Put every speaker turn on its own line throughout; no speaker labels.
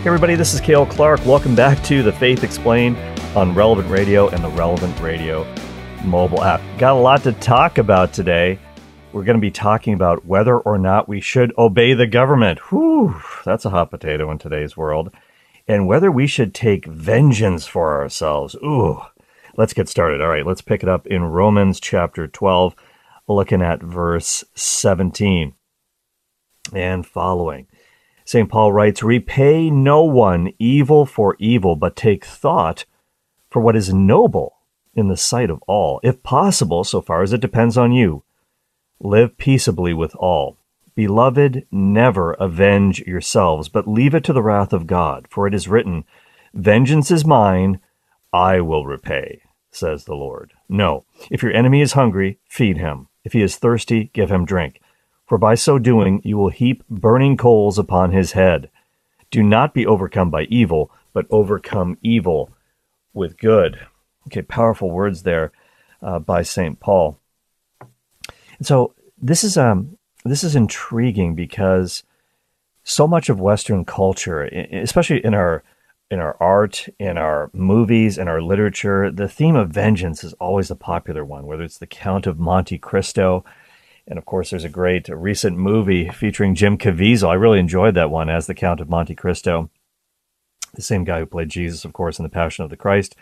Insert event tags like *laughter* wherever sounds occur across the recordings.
Hey everybody, this is Cale Clarke. Welcome back to The Faith Explained on Relevant Radio and the Relevant Radio mobile app. Got a lot to talk about today. We're going to be talking about whether or not we should obey the government. Whew, that's a hot potato in today's world. And whether we should take vengeance for ourselves. Ooh, let's get started. All right, let's pick it up in Romans chapter 12, looking at verse 17 and following. St. Paul writes, Repay no one evil for evil, but take thought for what is noble in the sight of all, if possible, so far as it depends on you. Live peaceably with all. Beloved, never avenge yourselves, but leave it to the wrath of God, for it is written, Vengeance is mine, I will repay, says the Lord. No, if your enemy is hungry, feed him. If he is thirsty, give him drink for by so doing you will heap burning coals upon his head. Do not be overcome by evil, but overcome evil with good. Okay, powerful words there uh, by St. Paul. And so this is um this is intriguing because so much of Western culture, especially in our in our art, in our movies, in our literature, the theme of vengeance is always a popular one. Whether it's the Count of Monte Cristo, and of course, there's a great recent movie featuring Jim Caviezel. I really enjoyed that one as the Count of Monte Cristo. The same guy who played Jesus, of course, in The Passion of the Christ.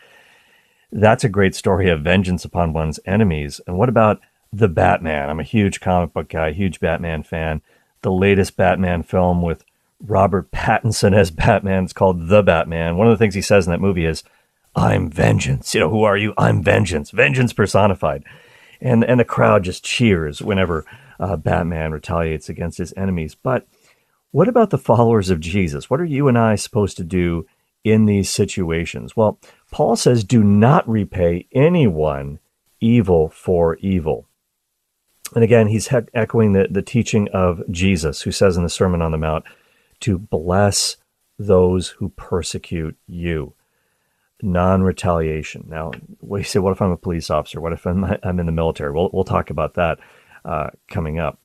That's a great story of vengeance upon one's enemies. And what about The Batman? I'm a huge comic book guy, huge Batman fan. The latest Batman film with Robert Pattinson as Batman is called The Batman. One of the things he says in that movie is, I'm vengeance. You know, who are you? I'm vengeance. Vengeance personified and and the crowd just cheers whenever uh, Batman retaliates against his enemies. But what about the followers of Jesus? What are you and I supposed to do in these situations? Well, Paul says, "Do not repay anyone evil for evil." And again, he's he- echoing the, the teaching of Jesus, who says in the Sermon on the Mount, to bless those who persecute you non-retaliation. Now, we say, what if I'm a police officer? What if I'm, I'm in the military? We'll we'll talk about that uh, coming up.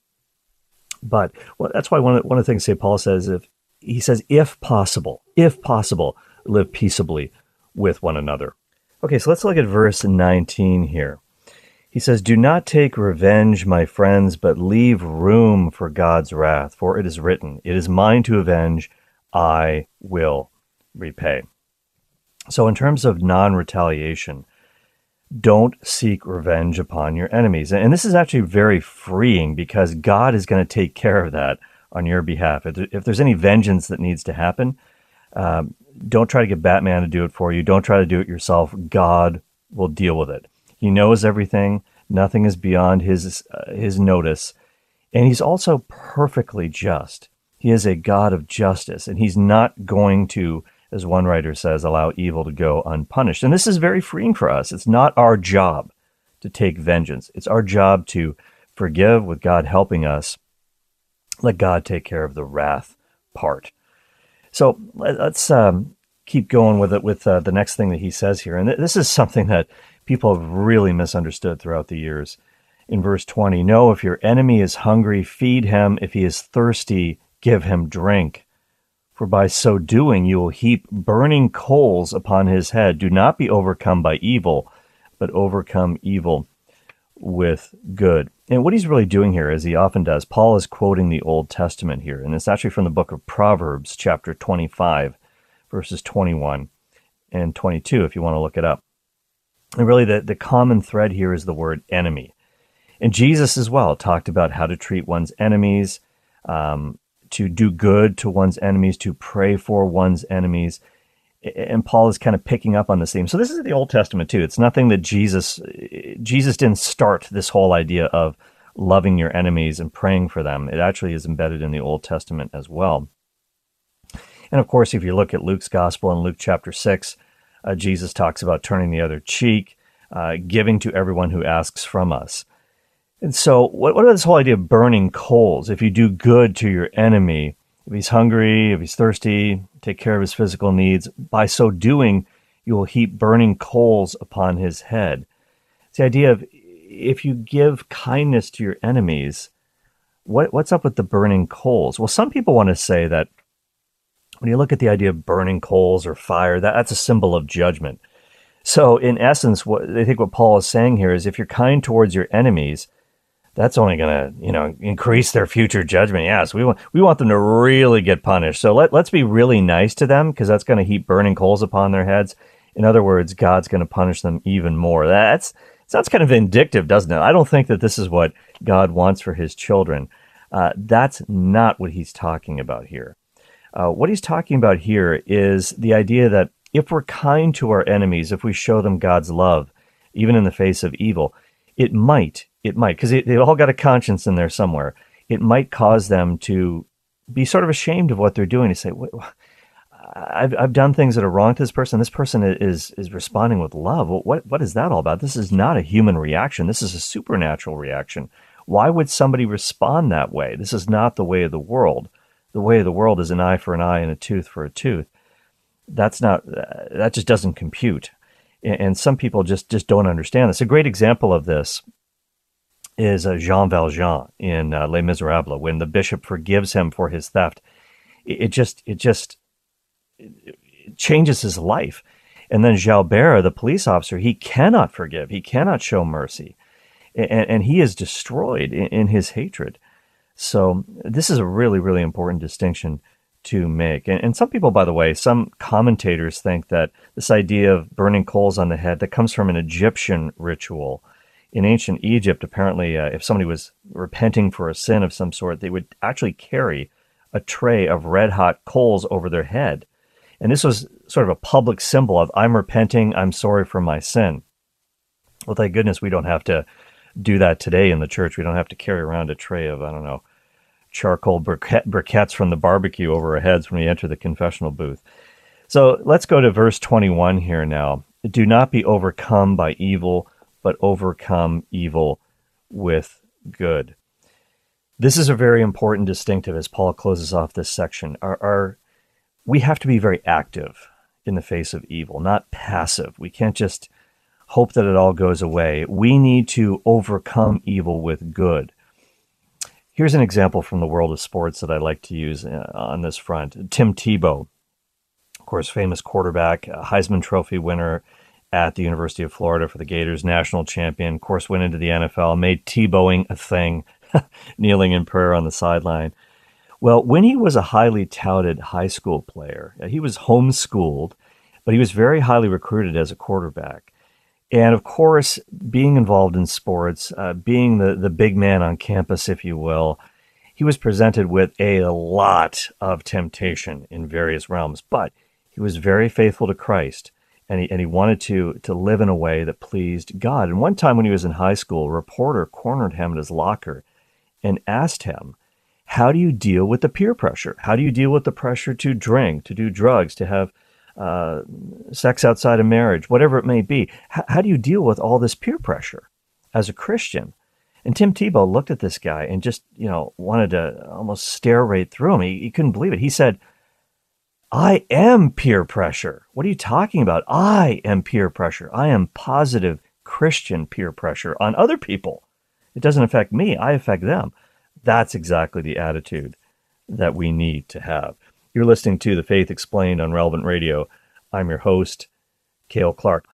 But well, that's why one of, one of the things St. Paul says, if he says, if possible, if possible, live peaceably with one another. Okay, so let's look at verse 19 here. He says, Do not take revenge, my friends, but leave room for God's wrath, for it is written, It is mine to avenge, I will repay. So, in terms of non retaliation, don't seek revenge upon your enemies. And this is actually very freeing because God is going to take care of that on your behalf. If there's any vengeance that needs to happen, um, don't try to get Batman to do it for you. Don't try to do it yourself. God will deal with it. He knows everything. Nothing is beyond his uh, his notice, and he's also perfectly just. He is a God of justice, and he's not going to as one writer says, allow evil to go unpunished. And this is very freeing for us. It's not our job to take vengeance, it's our job to forgive with God helping us. Let God take care of the wrath part. So let's um, keep going with it with uh, the next thing that he says here. And this is something that people have really misunderstood throughout the years. In verse 20, no, if your enemy is hungry, feed him. If he is thirsty, give him drink for by so doing you will heap burning coals upon his head. Do not be overcome by evil, but overcome evil with good. And what he's really doing here, as he often does, Paul is quoting the Old Testament here. And it's actually from the book of Proverbs, chapter 25, verses 21 and 22, if you want to look it up. And really, the, the common thread here is the word enemy. And Jesus as well talked about how to treat one's enemies, um, to do good to one's enemies, to pray for one's enemies. And Paul is kind of picking up on the theme. So this is the Old Testament too. It's nothing that Jesus Jesus didn't start this whole idea of loving your enemies and praying for them. It actually is embedded in the Old Testament as well. And of course, if you look at Luke's gospel in Luke chapter 6, uh, Jesus talks about turning the other cheek, uh, giving to everyone who asks from us. And so, what, what about this whole idea of burning coals? If you do good to your enemy, if he's hungry, if he's thirsty, take care of his physical needs, by so doing, you will heap burning coals upon his head. It's the idea of if you give kindness to your enemies, what, what's up with the burning coals? Well, some people want to say that when you look at the idea of burning coals or fire, that, that's a symbol of judgment. So, in essence, what I think what Paul is saying here is if you're kind towards your enemies, that's only going to, you know, increase their future judgment. Yes, we want we want them to really get punished. So let let's be really nice to them because that's going to heap burning coals upon their heads. In other words, God's going to punish them even more. That's sounds kind of vindictive, doesn't it? I don't think that this is what God wants for His children. Uh, that's not what He's talking about here. Uh, what He's talking about here is the idea that if we're kind to our enemies, if we show them God's love, even in the face of evil, it might, it might, because they all got a conscience in there somewhere. It might cause them to be sort of ashamed of what they're doing. To say, I've, I've done things that are wrong to this person. This person is is responding with love. What what is that all about? This is not a human reaction. This is a supernatural reaction. Why would somebody respond that way? This is not the way of the world. The way of the world is an eye for an eye and a tooth for a tooth. That's not uh, that just doesn't compute. And some people just just don't understand this. A great example of this is uh, Jean Valjean in uh, Les Miserables when the bishop forgives him for his theft. It, just it just it changes his life. And then Javert, the police officer, he cannot forgive. He cannot show mercy. And, and he is destroyed in, in, his hatred. So this is a really, really important distinction to make. And, and some people, by the way, some commentators think that this idea of burning coals on the head that comes from an Egyptian ritual. In ancient Egypt, apparently, uh, if somebody was repenting for a sin of some sort, they would actually carry a tray of red hot coals over their head and this was sort of a public symbol of I'm repenting, I'm sorry for my sin. Well, thank goodness we don't have to do that today in the church. We don't have to carry around a tray of, I don't know, charcoal briquettes from the barbecue over our heads when we enter the confessional booth. So let's go to verse 21 here now. Do not be overcome by evil, but overcome evil with good. This is a very important distinctive as Paul closes off this section. Our, our we have to be very active in the face of evil, not passive. We can't just hope that it all goes away. We need to overcome evil with good. Here's an example from the world of sports that I like to use uh, on this front. Tim Tebow, of course, famous quarterback, Heisman Trophy winner at the University of Florida for the Gators, national champion, of course, went into the NFL, made Tebowing a thing, *laughs* kneeling in prayer on the sideline. Well, when he was a highly touted high school player, uh, he was homeschooled, but he was very highly recruited as a quarterback. And of course, being involved in sports, uh, being the, the big man on campus, if you will, he was presented with a lot of temptation in various realms, but he was very faithful to Christ and he, and he wanted to, to live in a way that pleased God. And one time when he was in high school, a reporter cornered him in his locker and asked him, how do you deal with the peer pressure? How do you deal with the pressure to drink, to do drugs, to have uh, sex outside of marriage, whatever it may be? H- how do you deal with all this peer pressure as a Christian? And Tim Tebow looked at this guy and just, you know, wanted to almost stare right through him. He, he couldn't believe it. He said, I am peer pressure. What are you talking about? I am peer pressure. I am positive Christian peer pressure on other people. It doesn't affect me, I affect them. That's exactly the attitude that we need to have. You're listening to The Faith Explained on Relevant Radio. I'm your host, Cale Clarke.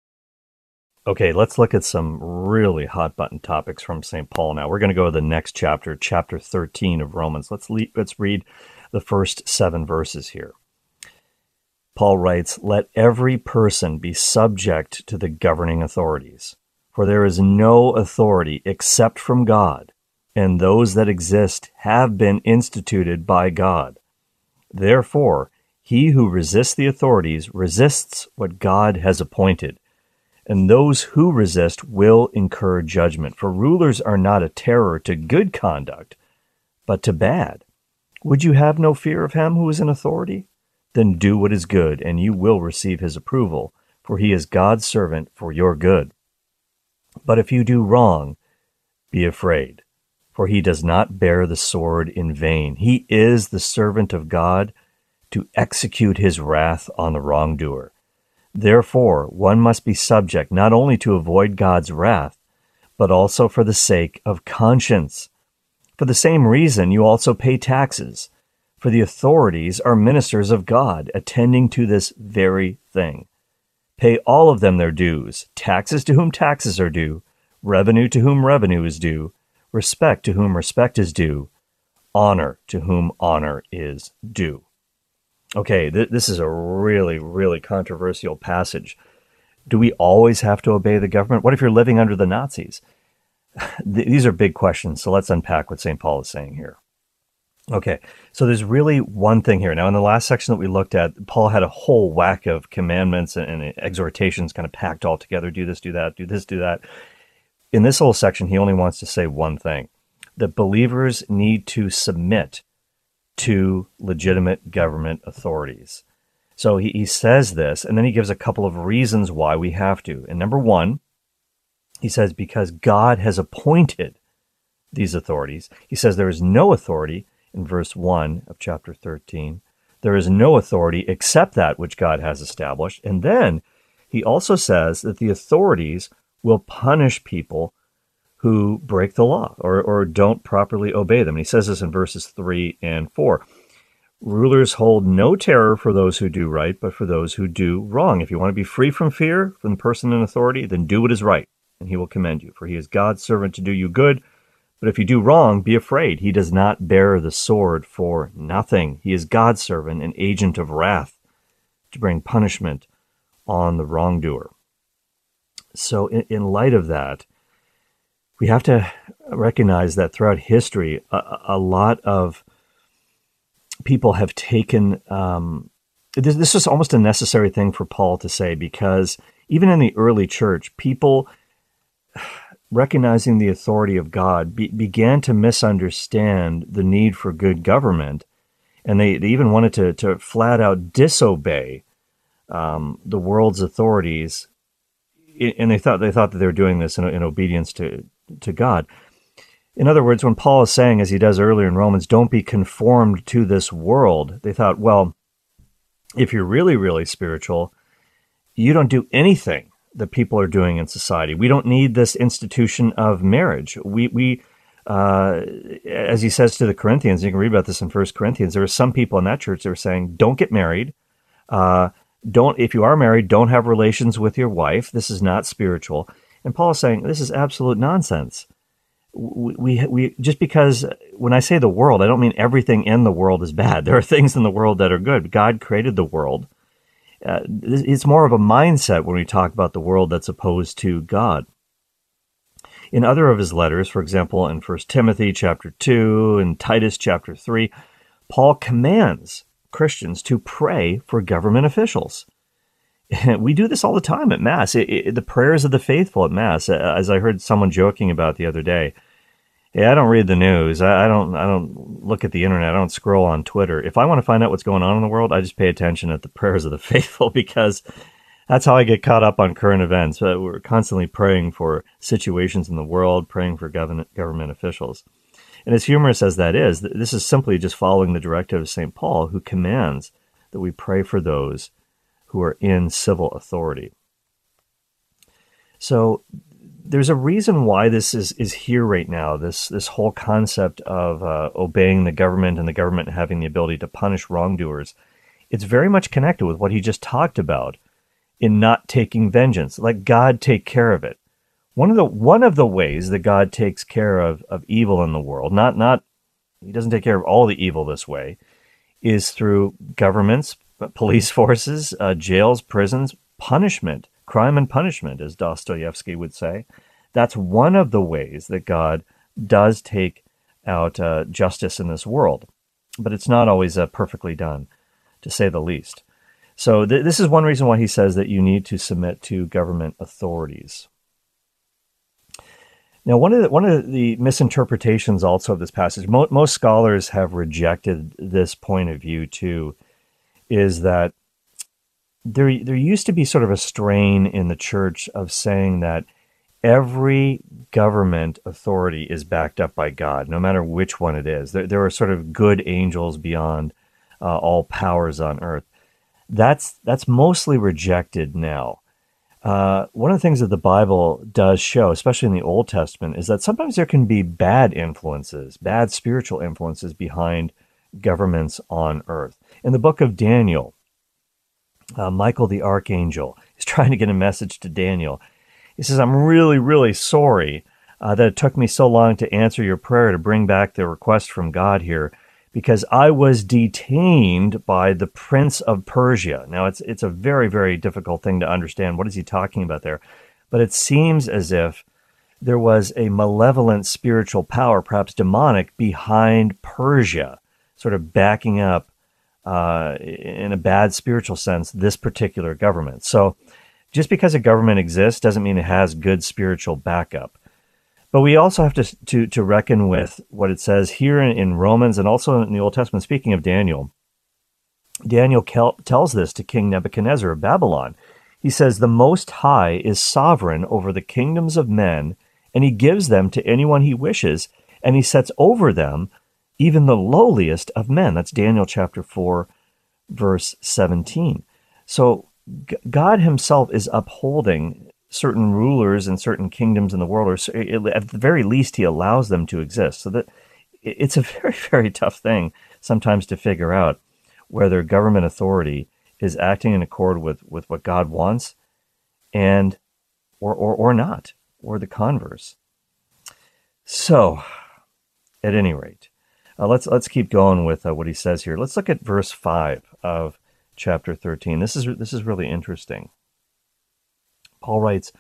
Okay, let's look at some really hot button topics from St. Paul now. We're going to go to the next chapter, chapter 13 of Romans. Let's, le- let's read the first seven verses here. Paul writes, Let every person be subject to the governing authorities, for there is no authority except from God and those that exist have been instituted by God. Therefore, he who resists the authorities resists what God has appointed, and those who resist will incur judgment. For rulers are not a terror to good conduct, but to bad. Would you have no fear of him who is in authority? Then do what is good, and you will receive his approval, for he is God's servant for your good. But if you do wrong, be afraid for he does not bear the sword in vain. He is the servant of God to execute his wrath on the wrongdoer. Therefore, one must be subject not only to avoid God's wrath, but also for the sake of conscience. For the same reason, you also pay taxes, For the authorities are ministers of God, attending to this very thing. Pay all of them their dues, taxes to whom taxes are due, revenue to whom revenue is due, respect to whom respect is due, honor to whom honor is due. Okay, th- this is a really, really controversial passage. Do we always have to obey the government? What if you're living under the Nazis? *sighs* These are big questions, so let's unpack what St. Paul is saying here. Okay, so there's really one thing here. Now, in the last section that we looked at, Paul had a whole whack of commandments and, and exhortations kind of packed all together do this, do that, do this, do that. In this whole section, he only wants to say one thing that believers need to submit to legitimate government authorities. So he, he says this, and then he gives a couple of reasons why we have to. And number one, he says, because God has appointed these authorities. He says there is no authority in verse 1 of chapter 13. There is no authority except that which God has established. And then he also says that the authorities will punish people who break the law or, or don't properly obey them. And he says this in verses 3 and 4. Rulers hold no terror for those who do right, but for those who do wrong. If you want to be free from fear from the person in authority, then do what is right, and he will commend you. For he is God's servant to do you good. But if you do wrong, be afraid. He does not bear the sword for nothing. He is God's servant, an agent of wrath, to bring punishment on the wrongdoer. So, in, in light of that, we have to recognize that throughout history, a, a lot of people have taken um, this, this is almost a necessary thing for Paul to say because even in the early church, people recognizing the authority of God be, began to misunderstand the need for good government, and they, they even wanted to, to flat out disobey um, the world's authorities, and they thought they thought that they were doing this in, in obedience to to God. In other words, when Paul is saying, as he does earlier in Romans, don't be conformed to this world, they thought, well, if you're really, really spiritual, you don't do anything that people are doing in society. We don't need this institution of marriage. We, we uh, as he says to the Corinthians, you can read about this in First Corinthians. There are some people in that church that are saying, don't get married. Uh, don't, if you are married, don't have relations with your wife. This is not spiritual. And Paul is saying this is absolute nonsense. We, we, we just because when I say the world, I don't mean everything in the world is bad. *laughs* There are things in the world that are good. God created the world. Uh, it's more of a mindset when we talk about the world that's opposed to God. In other of his letters, for example, in 1 Timothy chapter 2 and Titus chapter 3, Paul commands Christians to pray for government officials. *laughs* we do this all the time at Mass. It, it, the prayers of the faithful at Mass, as I heard someone joking about the other day. Yeah, I don't read the news. I, I, don't. I don't look at the internet. I don't scroll on Twitter. If I want to find out what's going on in the world, I just pay attention at the *laughs* prayers of the faithful *laughs* because that's how I get caught up on current events. We're constantly praying for situations in the world, praying for government government officials. And as humorous as that is, this is simply just following the directive of St. Paul, who commands that we pray for those who are in civil authority. So there's a reason why this is, is here right now. This this whole concept of uh, obeying the government and the government having the ability to punish wrongdoers. It's very much connected with what he just talked about in not taking vengeance. Let God take care of it. One of the one of the ways that God takes care of, of evil in the world, not not he doesn't take care of all the evil this way, is through governments police forces, uh, jails, prisons, punishment, crime and punishment, as Dostoevsky would say. That's one of the ways that God does take out uh, justice in this world. But it's not always uh, perfectly done, to say the least. So, th- this is one reason why he says that you need to submit to government authorities. Now, one of the, one of the misinterpretations also of this passage, mo- most scholars have rejected this point of view too is that there there used to be sort of a strain in the church of saying that every government authority is backed up by God, no matter which one it is. There, there are sort of good angels beyond uh, all powers on earth. That's that's mostly rejected now. Uh, one of the things that the Bible does show, especially in the Old Testament, is that sometimes there can be bad influences, bad spiritual influences behind governments on earth. In the book of Daniel, uh, Michael the archangel is *laughs* trying to get a message to Daniel. He says, I'm really, really sorry uh, that it took me so long to answer your prayer to bring back the request from God here because I was detained by the prince of Persia. Now it's it's a very very difficult thing to understand. What is he talking about there? But it seems as if there was a malevolent spiritual power, perhaps demonic, behind Persia, sort of backing up uh, in a bad spiritual sense this particular government. So just because a government exists doesn't mean it has good spiritual backup. But we also have to, to, to reckon with what it says here in, in Romans and also in the Old Testament. Speaking of Daniel, Daniel tells this to King Nebuchadnezzar of Babylon. He says, The Most High is sovereign over the kingdoms of men, and he gives them to anyone he wishes, and he sets over them even the lowliest of men. That's Daniel chapter 4, verse 17. So God himself is upholding certain rulers and certain kingdoms in the world, or at the very least, he allows them to exist. So that it's a *laughs* very, very tough thing sometimes to figure out whether government authority is acting in accord with, with what God wants and or, or, or not, or the converse. So, at any rate, uh, let's let's keep going with uh, what he says here. Let's look at verse five of chapter thirteen. This is this is really interesting. Paul writes,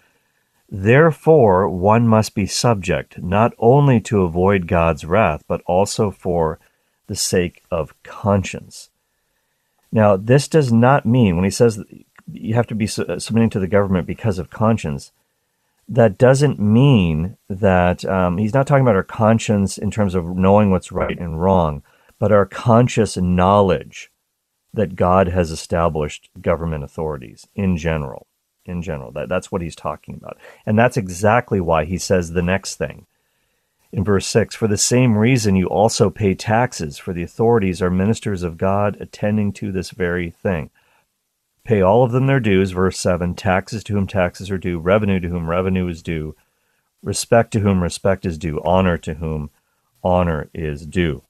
Therefore, one must be subject, not only to avoid God's wrath, but also for the sake of conscience. Now, this does not mean, when he says you have to be submitting to the government because of conscience, that doesn't mean that um, he's not talking about our conscience in terms of knowing what's right and wrong, but our conscious knowledge that God has established government authorities in general in general. That, that's what he's talking about. And that's exactly why he says the next thing. In verse 6, for the same reason you also pay taxes, for the authorities are ministers of God attending to this very thing. Pay all of them their dues, verse 7, taxes to whom taxes are due, revenue to whom revenue is due, respect to whom respect is due, honor to whom honor is due.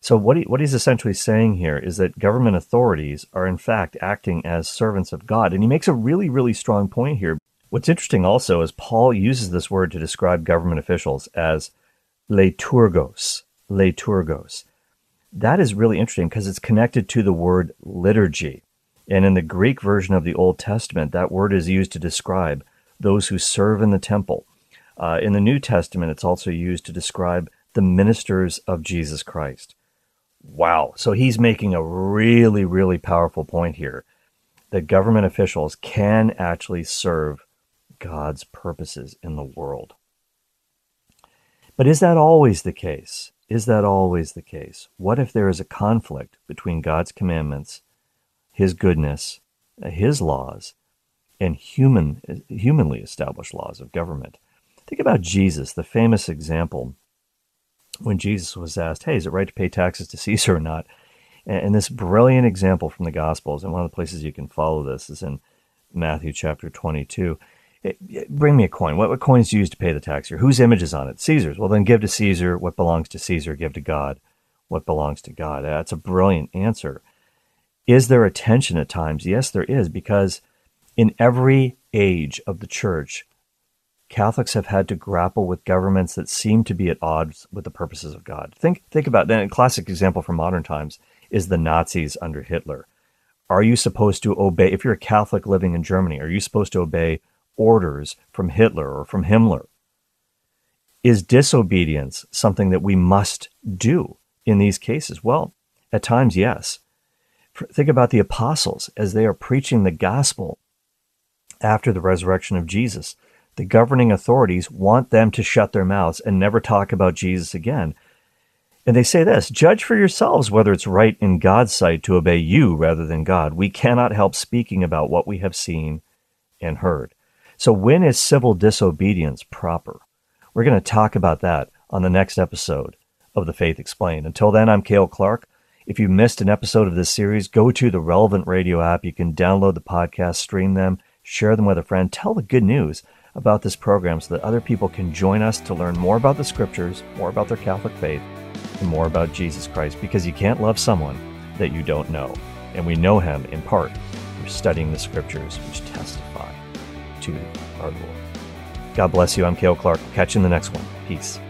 So what he, what he's essentially saying here is that government authorities are in fact acting as servants of God, and he makes a really really strong point here. What's interesting also is Paul uses this word to describe government officials as liturgos, liturgos. That is really interesting because it's connected to the word liturgy. And in the Greek version of the Old Testament, that word is used to describe those who serve in the temple. Uh, in the New Testament, it's also used to describe the ministers of Jesus Christ. Wow. So he's making a really, really powerful point here that government officials can actually serve God's purposes in the world. But is that always the case? Is that always the case? What if there is a conflict between God's commandments, His goodness, His laws, and human, humanly established laws of government? Think about Jesus, the famous example when Jesus was asked, Hey, is it right to pay taxes to Caesar or not? And, this brilliant example from the Gospels, and one of the places you can follow this is in Matthew chapter 22. It, it, bring me a coin. What, what coins do you use to pay the tax here? Whose image is on it? Caesar's. Well, then give to Caesar what belongs to Caesar, give to God what belongs to God. That's a brilliant answer. Is there a tension at times? Yes, there is, because in every age of the church, Catholics have had to grapple with governments that seem to be at odds with the purposes of God. Think think about that. A classic example from modern times is the Nazis under Hitler. Are you supposed to obey if you're a Catholic living in Germany, are you supposed to obey orders from Hitler or from Himmler? Is disobedience something that we must do in these cases? Well, at times yes. Think about the apostles as they are preaching the gospel after the resurrection of Jesus the governing authorities want them to shut their mouths and never talk about Jesus again. And they say this judge for yourselves whether it's right in God's sight to obey you rather than God. We cannot help speaking about what we have seen and heard. So, when is civil disobedience proper? We're going to talk about that on the next episode of The Faith Explained. Until then, I'm Cale Clarke. If you missed an episode of this series, go to the relevant radio app. You can download the podcast, stream them, share them with a friend, tell the good news about this program so that other people can join us to learn more about the scriptures, more about their Catholic faith, and more about Jesus Christ because you can't love someone that you don't know. And we know him in part through studying the scriptures which testify to our Lord. God bless you. I'm Cale Clarke. Catch you in the next one. Peace.